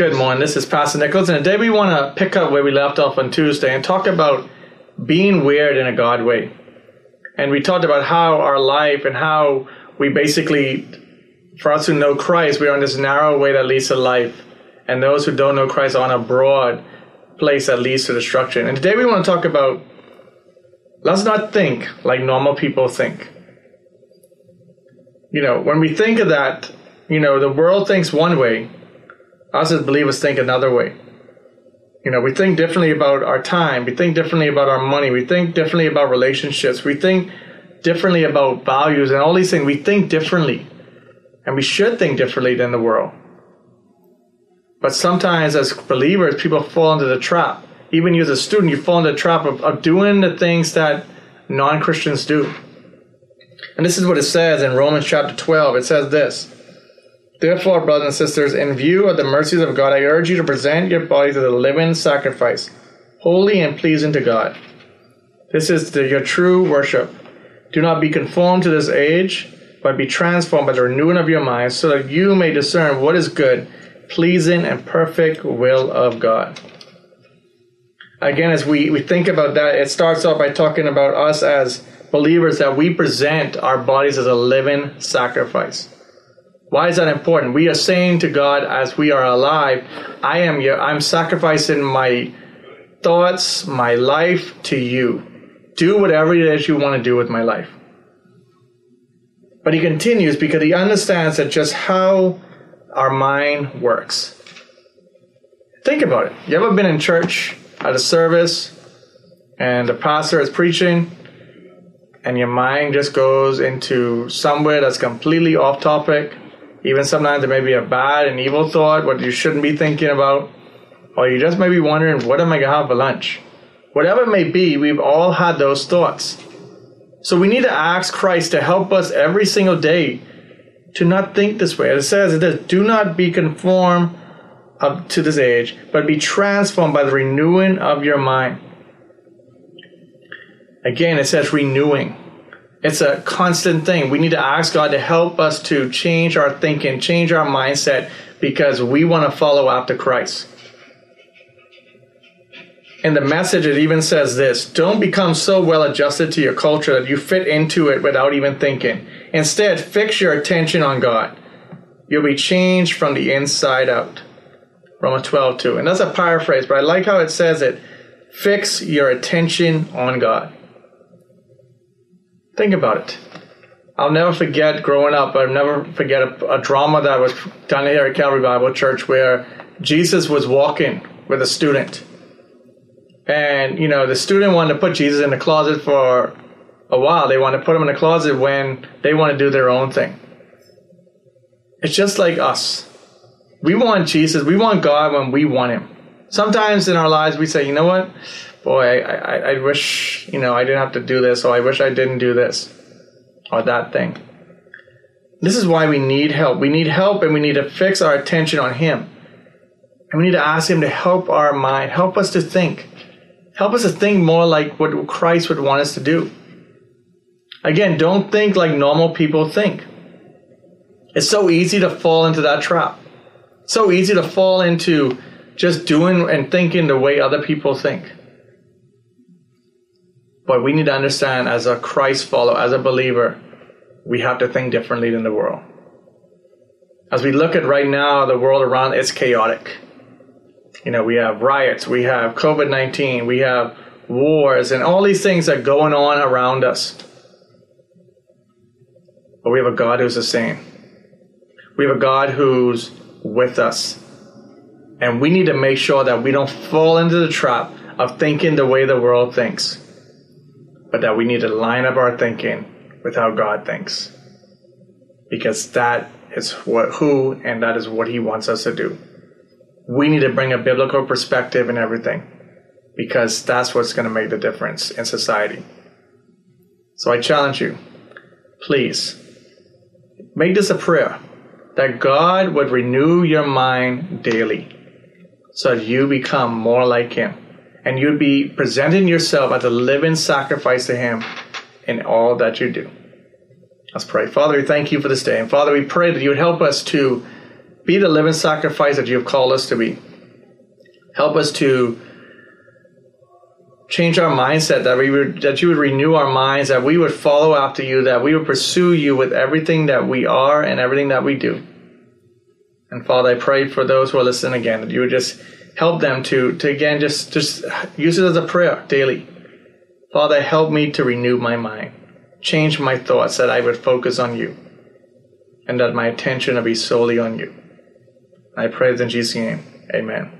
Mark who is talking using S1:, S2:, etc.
S1: Good morning. This is Pastor Nichols, and today we want to pick up where we left off on Tuesday and talk about being weird in a God way. And we talked about how our life and how we basically, for us who know Christ, we are on this narrow way that leads to life, and those who don't know Christ are on a broad place that leads to destruction. And today we want to talk about let's not think like normal people think. You know, when we think of that, you know, the world thinks one way, us as believers think another way. You know, we think differently about our time. We think differently about our money. We think differently about relationships. We think differently about values and all these things. We think differently. And we should think differently than the world. But sometimes as believers, people fall into the trap. Even you as a student, you fall into the trap of, of doing the things that non Christians do. And this is what it says in Romans chapter 12. It says this Therefore, brothers and sisters, in view of the mercies of God, I urge you to present your bodies as a living sacrifice, holy and pleasing to God. This is the, your true worship. Do not be conformed to this age, but be transformed by the renewing of your mind, so that you may discern what is good, pleasing, and perfect will of God. Again, as we, we think about that, it starts off by talking about us as believers that we present our bodies as a living sacrifice. Why is that important? We are saying to God as we are alive, I am your, I'm sacrificing my thoughts, my life to you. Do whatever it is you want to do with my life. But he continues because he understands that just how our mind works. Think about it. You ever been in church at a service and the pastor is preaching and your mind just goes into somewhere that's completely off topic even sometimes it may be a bad and evil thought, what you shouldn't be thinking about. Or you just may be wondering, what am I going to have for lunch? Whatever it may be, we've all had those thoughts. So we need to ask Christ to help us every single day to not think this way. It says it do not be conformed up to this age, but be transformed by the renewing of your mind. Again, it says renewing. It's a constant thing. We need to ask God to help us to change our thinking, change our mindset, because we want to follow after Christ. In the message, it even says this Don't become so well adjusted to your culture that you fit into it without even thinking. Instead, fix your attention on God. You'll be changed from the inside out. Romans 12, 2. And that's a paraphrase, but I like how it says it. Fix your attention on God. Think about it. I'll never forget growing up. I'll never forget a, a drama that was done here at Calvary Bible Church where Jesus was walking with a student. And, you know, the student wanted to put Jesus in the closet for a while. They wanted to put him in the closet when they want to do their own thing. It's just like us. We want Jesus. We want God when we want Him. Sometimes in our lives we say, you know what? boy, I, I, I wish, you know, I didn't have to do this, or I wish I didn't do this, or that thing. This is why we need help. We need help and we need to fix our attention on Him. And we need to ask Him to help our mind, help us to think, help us to think more like what Christ would want us to do. Again, don't think like normal people think. It's so easy to fall into that trap. So easy to fall into just doing and thinking the way other people think. But we need to understand as a Christ follower, as a believer, we have to think differently than the world. As we look at right now, the world around it's chaotic. You know, we have riots, we have COVID 19, we have wars, and all these things are going on around us. But we have a God who's the same. We have a God who's with us. And we need to make sure that we don't fall into the trap of thinking the way the world thinks but that we need to line up our thinking with how God thinks. Because that is what who and that is what he wants us to do. We need to bring a biblical perspective in everything because that's what's going to make the difference in society. So I challenge you, please make this a prayer that God would renew your mind daily so that you become more like him and you'd be presenting yourself as a living sacrifice to Him in all that you do. Let's pray. Father, we thank you for this day. And Father, we pray that you would help us to be the living sacrifice that you have called us to be. Help us to change our mindset that we would that you would renew our minds that we would follow after you that we would pursue you with everything that we are and everything that we do and father i pray for those who are listening again that you would just help them to to again just just use it as a prayer daily. Father help me to renew my mind change my thoughts that i would focus on you and that my attention will be solely on you. I pray in jesus name. Amen